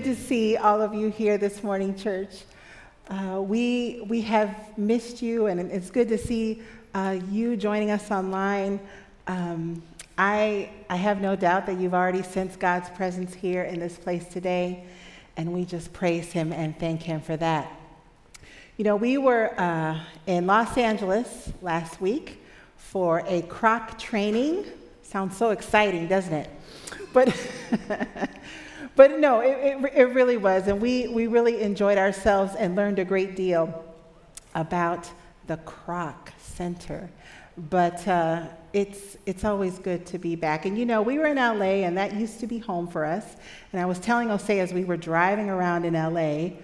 good to see all of you here this morning, church. Uh, we, we have missed you, and it's good to see uh, you joining us online. Um, I, I have no doubt that you've already sensed God's presence here in this place today, and we just praise Him and thank Him for that. You know, we were uh, in Los Angeles last week for a Kroc training. Sounds so exciting, doesn't it? But but no, it, it, it, really was. And we, we really enjoyed ourselves and learned a great deal about the Kroc Center. But uh, it's, it's always good to be back. And you know, we were in LA, and that used to be home for us. And I was telling Jose as we were driving around in LA,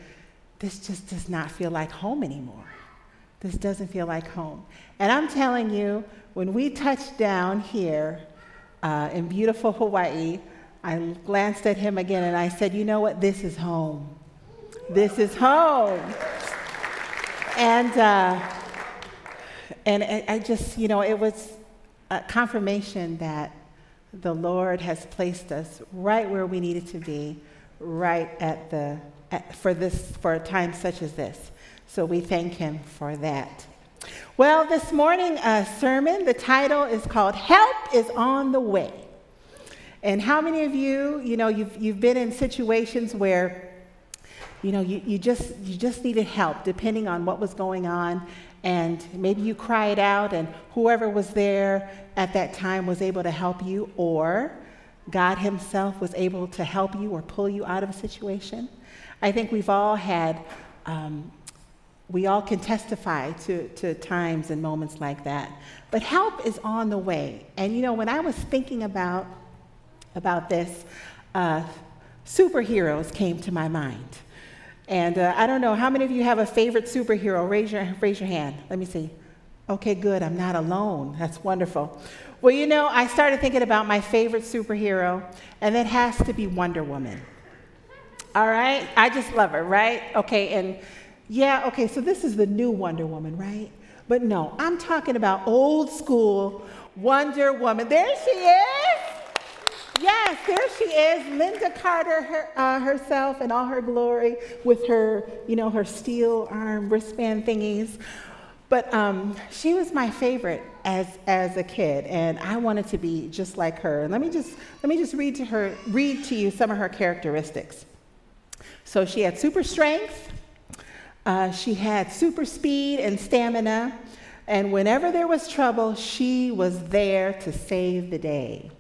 this just does not feel like home anymore. This doesn't feel like home. And I'm telling you, when we touched down here uh, in beautiful Hawaii, I glanced at him again and I said, You know what? This is home. This is home. And, uh, and I just, you know, it was a confirmation that the Lord has placed us right where we needed to be, right at the, at, for this, for a time such as this. So we thank Him for that. Well, this morning a sermon, the title is called Help is on the Way. And how many of you, you know, you've, you've been in situations where, you know, you, you, just, you just needed help depending on what was going on. And maybe you cried out, and whoever was there at that time was able to help you, or God Himself was able to help you or pull you out of a situation. I think we've all had, um, we all can testify to, to times and moments like that. But help is on the way. And you know, when I was thinking about about this, uh, superheroes came to my mind. And uh, I don't know, how many of you have a favorite superhero? Raise your, raise your hand. Let me see. Okay, good. I'm not alone. That's wonderful. Well, you know, I started thinking about my favorite superhero, and it has to be Wonder Woman. All right? I just love her, right? Okay, and yeah, okay, so this is the new Wonder Woman, right? But no, I'm talking about old school Wonder Woman. There she is. Yes, there she is, Lynda Carter her, uh, herself in all her glory with her, you know, her steel arm wristband thingies. But um, she was my favorite as, as a kid, and I wanted to be just like her. And let me just, let me just read, to her, read to you some of her characteristics. So she had super strength, uh, she had super speed and stamina, and whenever there was trouble, she was there to save the day.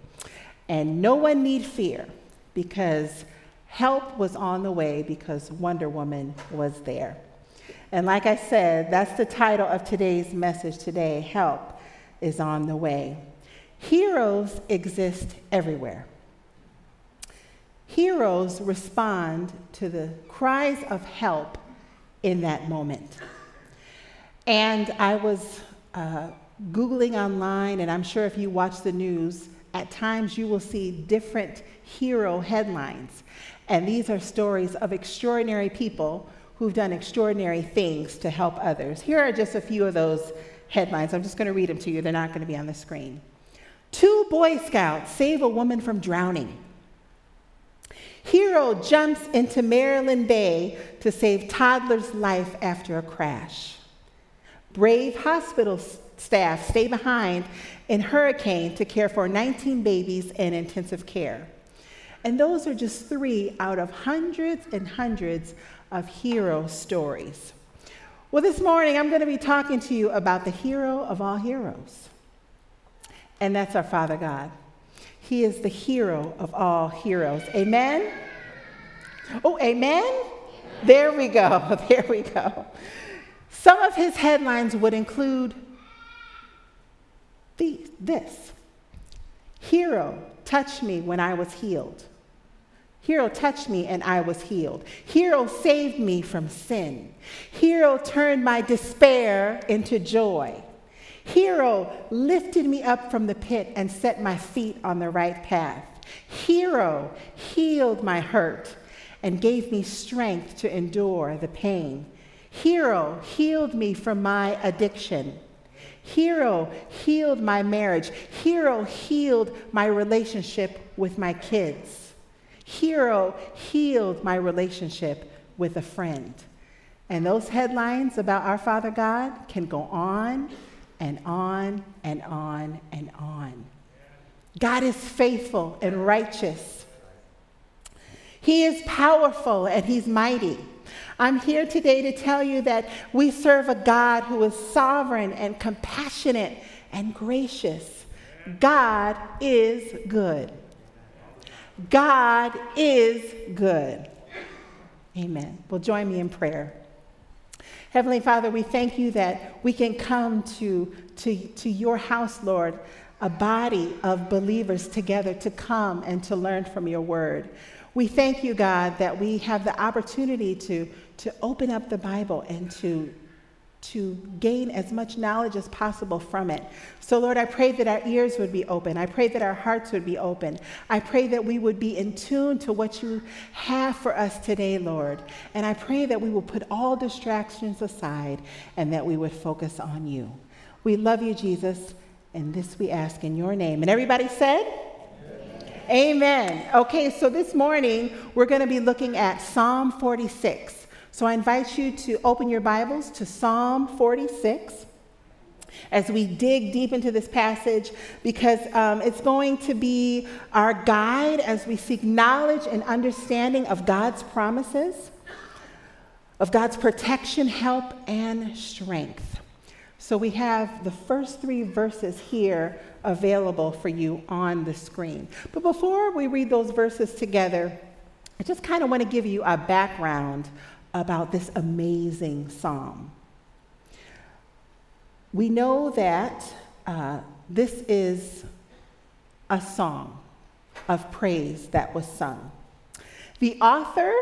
And no one need fear because help was on the way because Wonder Woman was there. And like I said, that's the title of today's message today Help is on the way. Heroes exist everywhere. Heroes respond to the cries of help in that moment. And I was uh, Googling online, and I'm sure if you watch the news, at times you will see different hero headlines. And these are stories of extraordinary people who've done extraordinary things to help others. Here are just a few of those headlines. I'm just going to read them to you, they're not going to be on the screen. Two Boy Scouts save a woman from drowning. Hero jumps into Maryland Bay to save toddler's life after a crash. Brave hospital staff stay behind in hurricane to care for 19 babies in intensive care. And those are just three out of hundreds and hundreds of hero stories. Well, this morning I'm going to be talking to you about the hero of all heroes, and that's our Father God. He is the hero of all heroes. Amen? Oh, amen? There we go. There we go. Some of his headlines would include this Hero touched me when I was healed. Hero touched me and I was healed. Hero saved me from sin. Hero turned my despair into joy. Hero lifted me up from the pit and set my feet on the right path. Hero healed my hurt and gave me strength to endure the pain. Hero healed me from my addiction. Hero healed my marriage. Hero healed my relationship with my kids. Hero healed my relationship with a friend. And those headlines about our Father God can go on and on and on and on. God is faithful and righteous. He is powerful and He's mighty. I'm here today to tell you that we serve a God who is sovereign and compassionate and gracious. God is good. God is good. Amen. Well, join me in prayer. Heavenly Father, we thank you that we can come to, to, to your house, Lord, a body of believers together to come and to learn from your word. We thank you, God, that we have the opportunity to, to open up the Bible and to to gain as much knowledge as possible from it. So, Lord, I pray that our ears would be open. I pray that our hearts would be open. I pray that we would be in tune to what you have for us today, Lord. And I pray that we will put all distractions aside and that we would focus on you. We love you, Jesus, and this we ask in your name. And everybody said. Amen. Okay, so this morning we're going to be looking at Psalm 46. So I invite you to open your Bibles to Psalm 46 as we dig deep into this passage because um, it's going to be our guide as we seek knowledge and understanding of God's promises, of God's protection, help, and strength. So we have the first three verses here available for you on the screen. But before we read those verses together, I just kind of want to give you a background about this amazing psalm. We know that uh, this is a song of praise that was sung. The author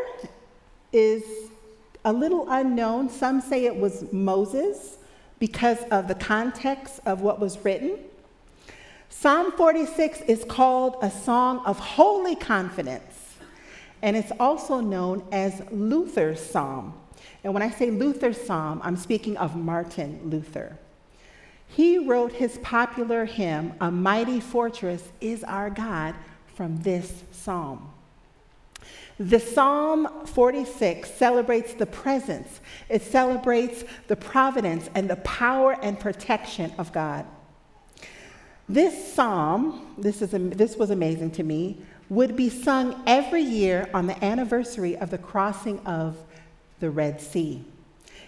is a little unknown. Some say it was Moses because of the context of what was written. Psalm 46 is called a song of holy confidence and it's also known as Luther's Psalm. And when I say Luther's Psalm, I'm speaking of Martin Luther. He wrote his popular hymn, A Mighty Fortress is Our God, from this psalm. The Psalm 46 celebrates the presence, it celebrates the providence and the power and protection of God. This psalm, this, is, this was amazing to me, would be sung every year on the anniversary of the crossing of the Red Sea.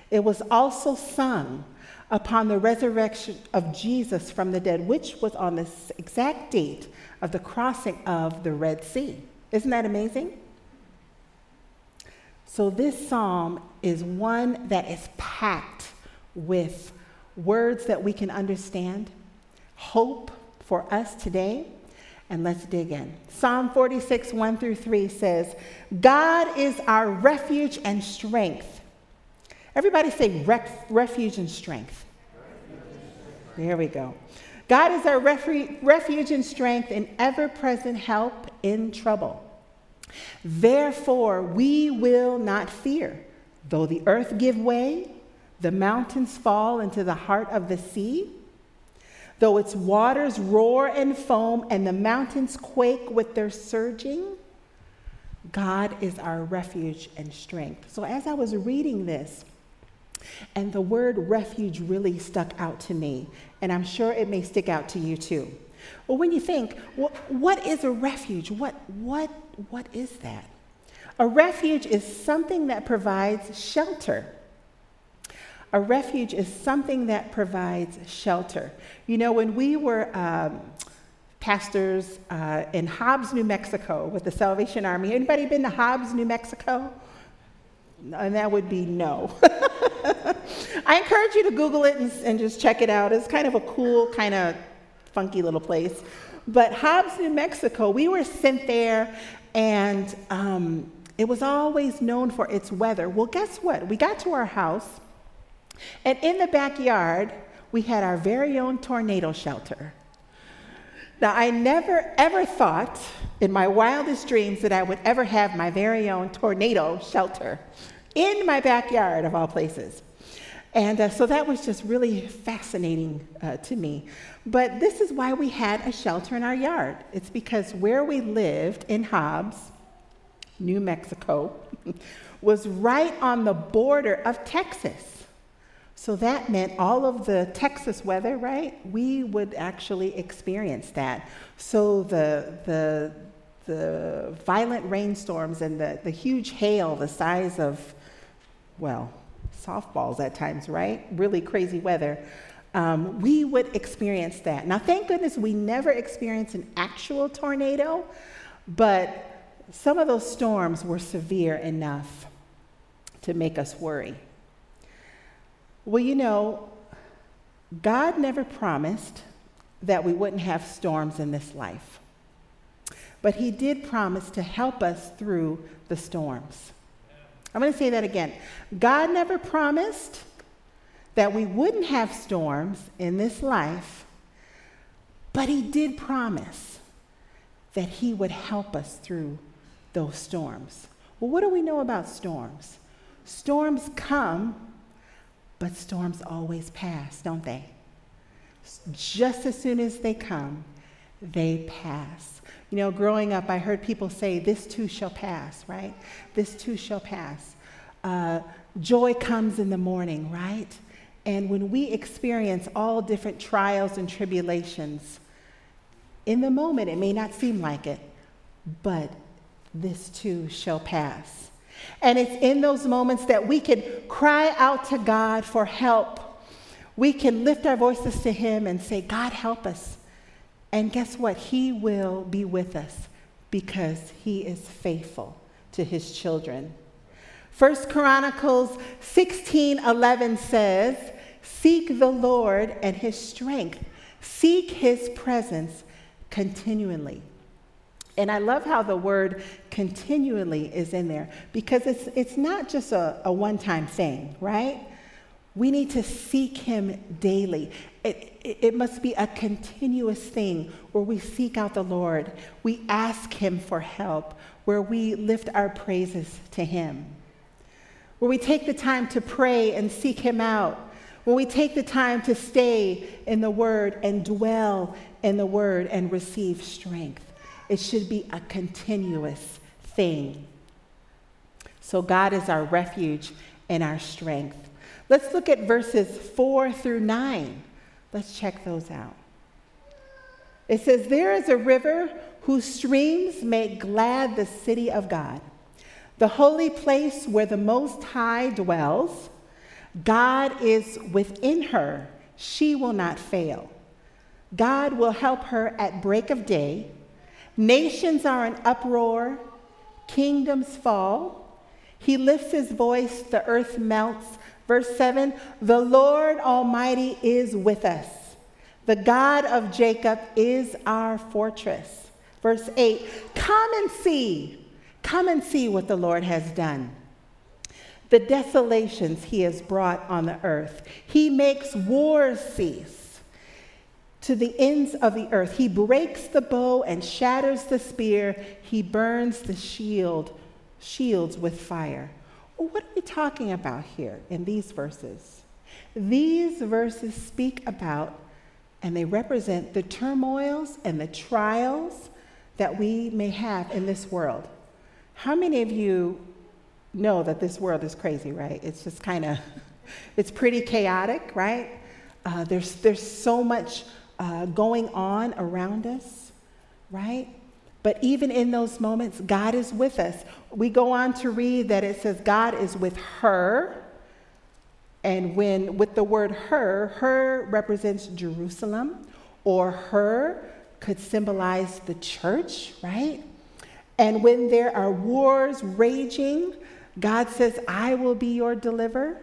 It was also sung upon the resurrection of Jesus from the dead, which was on the exact date of the crossing of the Red Sea. Isn't that amazing? So, this psalm is one that is packed with words that we can understand, hope for us today, and let's dig in. Psalm 46, 1 through 3 says, God is our refuge and strength. Everybody say ref- refuge and strength. There we go. God is our refu- refuge and strength and ever present help in trouble. Therefore, we will not fear, though the earth give way, the mountains fall into the heart of the sea Though its waters roar and foam and the mountains quake with their surging, God is our refuge and strength. So as I was reading this, and the word refuge really stuck out to me, and I'm sure it may stick out to you too. Well, when you think, what is a refuge? What, what, what is that? A refuge is something that provides shelter. A refuge is something that provides shelter. You know, when we were um, pastors uh, in Hobbs, New Mexico with the Salvation Army, anybody been to Hobbs, New Mexico? And that would be no. I encourage you to Google it and, and just check it out. It's kind of a cool, kind of funky little place. But Hobbs, New Mexico, we were sent there, and um, it was always known for its weather. Well, guess what? We got to our house and in the backyard, we had our very own tornado shelter. Now, I never ever thought in my wildest dreams that I would ever have my very own tornado shelter in my backyard, of all places. And uh, so that was just really fascinating uh, to me. But this is why we had a shelter in our yard. It's because where we lived in Hobbs, New Mexico, was right on the border of Texas. So that meant all of the Texas weather, right? We would actually experience that. So the, the, the violent rainstorms and the, the huge hail, the size of, well, softballs at times, right? Really crazy weather. Um, we would experience that. Now, thank goodness we never experienced an actual tornado, but some of those storms were severe enough to make us worry. Well, you know, God never promised that we wouldn't have storms in this life, but He did promise to help us through the storms. I'm going to say that again. God never promised that we wouldn't have storms in this life, but He did promise that He would help us through those storms. Well, what do we know about storms? Storms come, but storms always pass, don't they? Just as soon as they come, they pass. You know, growing up, I heard people say, This too shall pass, right? This too shall pass. Uh, joy comes in the morning, right? And when we experience all different trials and tribulations, in the moment it may not seem like it, but this too shall pass. And it's in those moments that we can cry out to God for help. We can lift our voices to Him and say, God, help us. And guess what? He will be with us because He is faithful to His children. First Chronicles 16 11 says, Seek the Lord and his strength. Seek his presence continually. And I love how the word continually is in there because it's, it's not just a, a one time thing, right? We need to seek him daily. It, it, must be a continuous thing where we seek out the Lord, we ask him for help, where we lift our praises to him, where we take the time to pray and seek him out when we take the time to stay in the Word and dwell in the Word and receive strength, it should be a continuous thing. So, God is our refuge and our strength. Let's look at verses 4 through 9. Let's check those out. It says, There is a river whose streams make glad the city of God, the holy place where the Most High dwells. God is within her. She will not fail. God will help her at break of day. Nations are in uproar, kingdoms fall. He lifts his voice, the earth melts. Verse 7 The Lord Almighty is with us. The God of Jacob is our fortress. Verse 8 Come and see. Come and see what the Lord has done the desolations he has brought on the earth. He makes wars cease to the ends of the earth. He breaks the bow and shatters the spear. He burns the shield, shields with fire. What are we talking about here in these verses? These verses speak about and they represent the turmoils and the trials that we may have in this world. How many of you know that this world is crazy, right? It's just kind of, it's pretty chaotic, right? Uh, there's, there's so much uh, going on around us, right? But even in those moments, God is with us. We go on to read that it says God is with her. And when, with the word her, her represents Jerusalem, or her could symbolize the church, right? And when there are wars raging, God says, I will be your deliverer.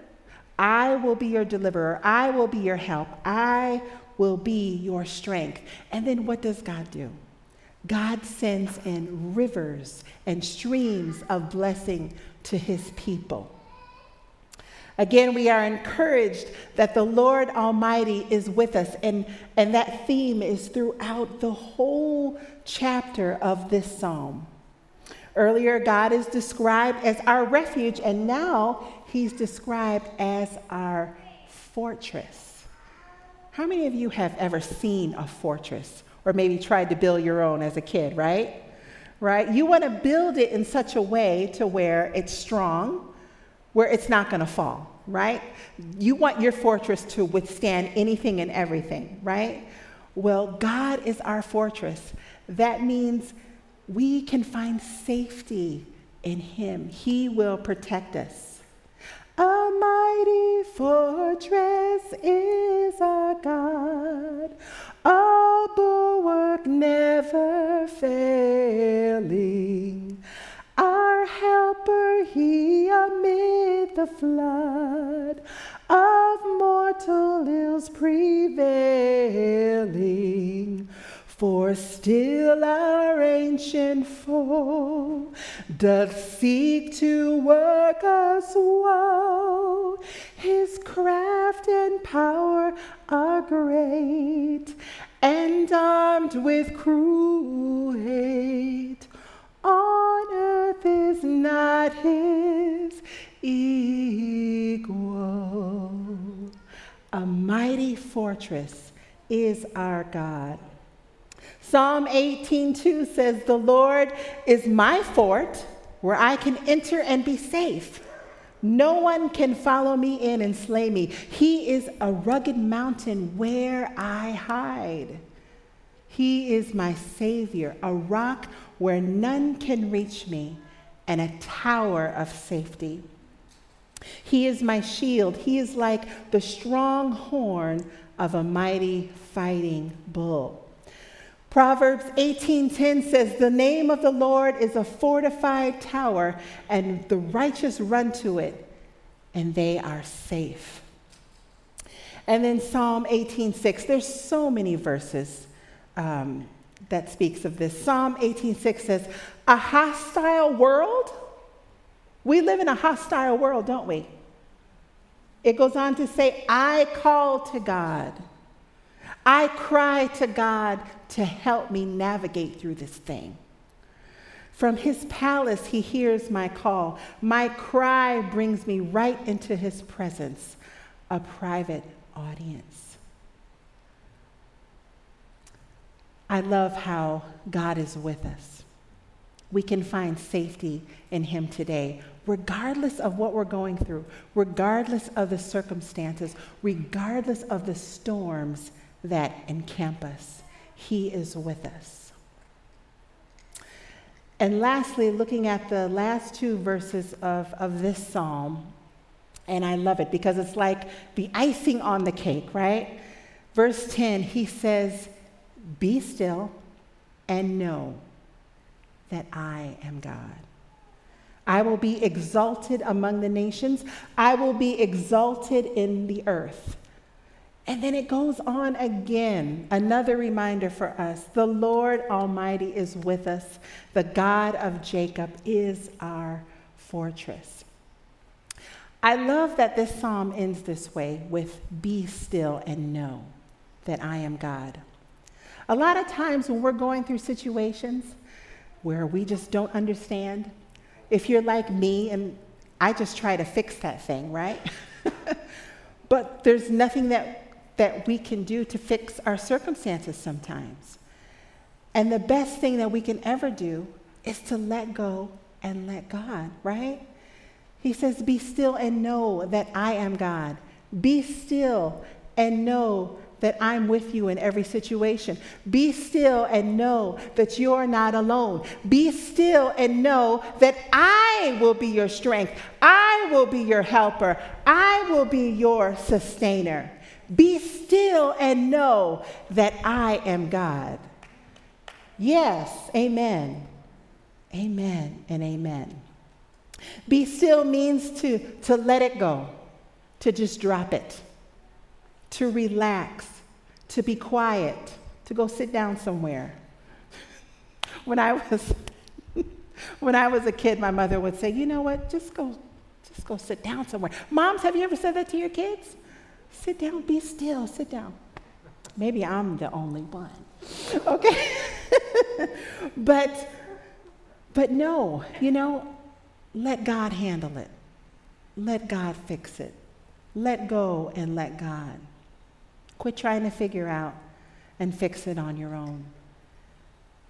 I will be your deliverer. I will be your help. I will be your strength. And then what does God do? God sends in rivers and streams of blessing to his people. Again, we are encouraged that the Lord Almighty is with us, and, and that theme is throughout the whole chapter of this psalm. Earlier, God is described as our refuge, and now he's described as our fortress. How many of you have ever seen a fortress or maybe tried to build your own as a kid, right? right? You want to build it in such a way to where it's strong, where it's not going to fall, right? You want your fortress to withstand anything and everything, right? Well, God is our fortress. That means we can find safety in Him. He will protect us. A mighty fortress is failing. Our helper, he amid the flood of mortal ills prevailing. For still our ancient foe doth seek to work us woe. His craft and power are great, and armed with cruel hate. On earth is not his equal. A mighty fortress is our God. Psalm 18:2 says, "The Lord is my fort where I can enter and be safe. No one can follow me in and slay me. He is a rugged mountain where I hide. He is my savior, a rock where none can reach me, and a tower of safety. He is my shield. He is like the strong horn of a mighty fighting bull." Proverbs 18:10 says, "The name of the Lord is a fortified tower, and the righteous run to it, and they are safe." And then Psalm 18:6. There's so many verses um, that speaks of this. Psalm 18:6 says, "A hostile world." We live in a hostile world, don't we? It goes on to say, "I call to God." I cry to God to help me navigate through this thing. From his palace, he hears my call. My cry brings me right into his presence, a private audience. I love how God is with us. We can find safety in him today, regardless of what we're going through, regardless of the circumstances, regardless of the storms that encamp us. He is with us. And lastly, looking at the last two verses of, of this psalm, and I love it because it's like the icing on the cake, right? Verse 10, he says, Be still and know that I am God. I will be exalted among the nations, I will be exalted in the earth. And then it goes on again, another reminder for us. The Lord Almighty is with us. The God of Jacob is our fortress. I love that this psalm ends this way with Be still and know that I am God. A lot of times when we're going through situations where we just don't understand, if you're like me and I just try to fix that thing, right? but there's nothing that that we can do to fix our circumstances sometimes. And the best thing that we can ever do is to let go and let God, right? He says, Be still and know that I am God. Be still and know that I'm with you in every situation. Be still and know that you're not alone. Be still and know that I will be your strength. I will be your helper. I will be your sustainer. Be still and know that I am God. Yes, amen. Amen and amen. Be still means to, to let it go, to just drop it, to relax, to be quiet, to go sit down somewhere. When I was when I was a kid, my mother would say, "You know what? Just go just go sit down somewhere." Moms, have you ever said that to your kids? Sit down, be still, sit down. Maybe I'm the only one. Okay? but but no, you know, let God handle it. Let God fix it. Let go and let God. Quit trying to figure out and fix it on your own.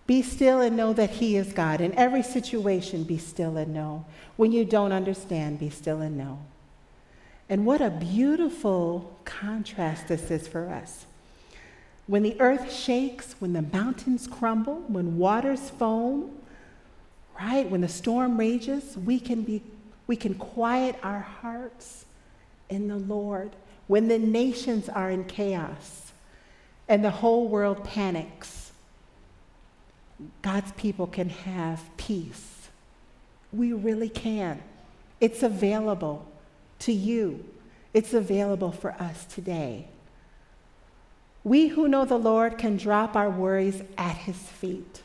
Be still and know that He is God. In every situation, be still and know. When you don't understand, be still and know. And what a beautiful contrast this is for us. When the earth shakes, when the mountains crumble, when waters foam, right? When the storm rages, we can be we can quiet our hearts in the Lord. When the nations are in chaos and the whole world panics, God's people can have peace. We really can. It's available to you, it's available for us today. We who know the Lord can drop our worries at his feet.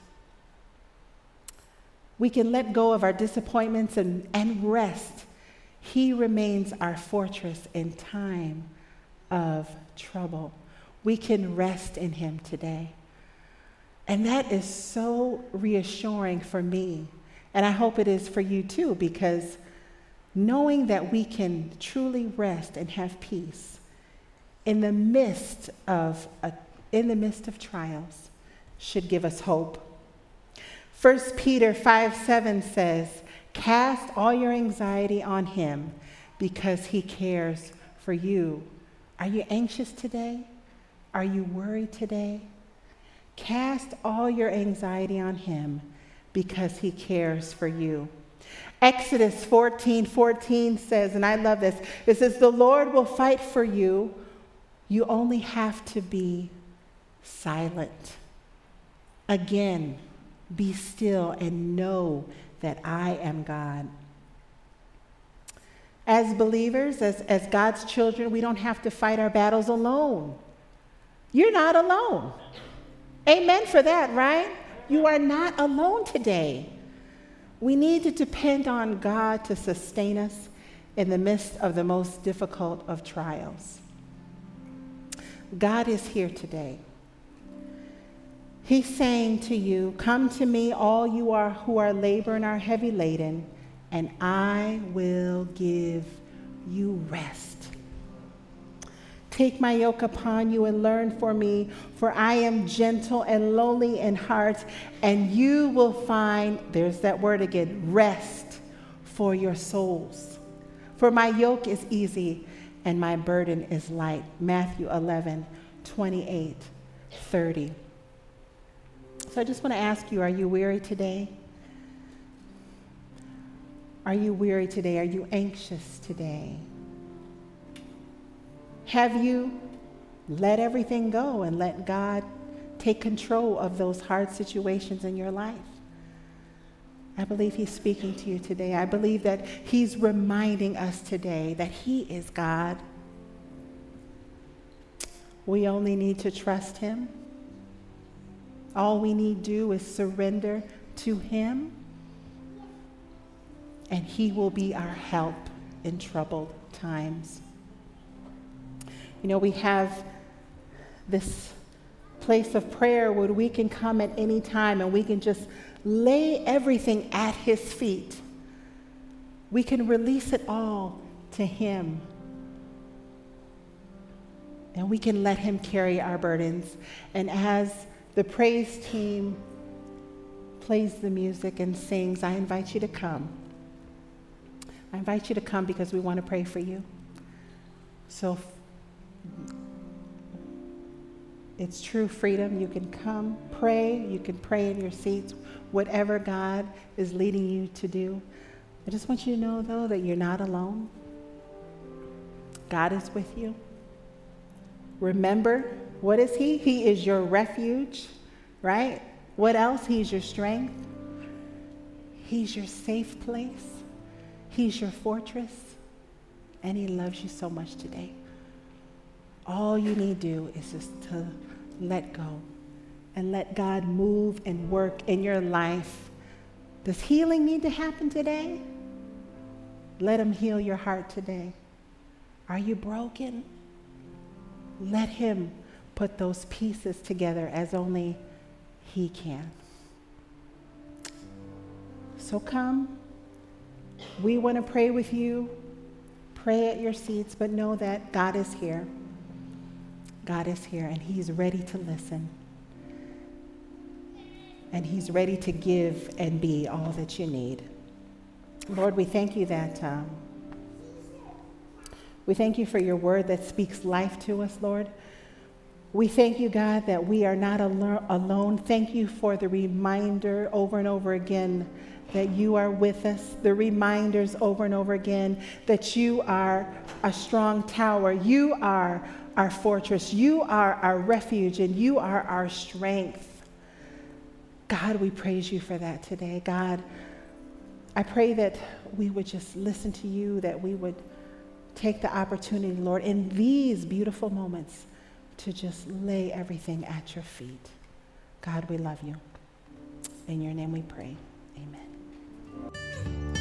We can let go of our disappointments and, and rest. He remains our fortress in time of trouble. We can rest in him today. And that is so reassuring for me. And I hope it is for you too, because knowing that we can truly rest and have peace in the midst of, a, in the midst of trials should give us hope. 1 Peter 5 7 says, Cast all your anxiety on him because he cares for you. Are you anxious today? Are you worried today? Cast all your anxiety on him because he cares for you. Exodus 14 14 says, and I love this it says, The Lord will fight for you. You only have to be silent. Again, be still and know that I am God. As believers, as, as God's children, we don't have to fight our battles alone. You're not alone. Amen for that, right? You are not alone today. We need to depend on God to sustain us in the midst of the most difficult of trials. God is here today. He's saying to you, Come to me, all you are who are labor and are heavy laden, and I will give you rest. Take my yoke upon you and learn for me, for I am gentle and lowly in heart, and you will find, there's that word again, rest for your souls. For my yoke is easy and my burden is light. Matthew 11, 28, 30. So I just want to ask you are you weary today? Are you weary today? Are you anxious today? Have you let everything go and let God take control of those hard situations in your life? I believe He's speaking to you today. I believe that He's reminding us today that He is God. We only need to trust Him. All we need to do is surrender to Him, and He will be our help in troubled times. You know, we have this place of prayer where we can come at any time and we can just lay everything at His feet. We can release it all to Him. And we can let Him carry our burdens. And as the praise team plays the music and sings, I invite you to come. I invite you to come because we want to pray for you. So, it's true freedom. You can come, pray. You can pray in your seats, whatever God is leading you to do. I just want you to know, though, that you're not alone. God is with you. Remember, what is He? He is your refuge, right? What else? He's your strength. He's your safe place. He's your fortress. And He loves you so much today. All you need to do is just to let go and let God move and work in your life. Does healing need to happen today? Let Him heal your heart today. Are you broken? Let Him put those pieces together as only He can. So come. We want to pray with you. Pray at your seats, but know that God is here. God is here and He's ready to listen. and He's ready to give and be all that you need. Lord, we thank you that. Um, we thank you for your word that speaks life to us, Lord. We thank you, God, that we are not alone. Thank you for the reminder over and over again that you are with us, the reminders over and over again that you are a strong tower. You are our fortress. You are our refuge, and you are our strength. God, we praise you for that today. God, I pray that we would just listen to you, that we would take the opportunity, Lord, in these beautiful moments to just lay everything at your feet. God, we love you. In your name we pray. Amen.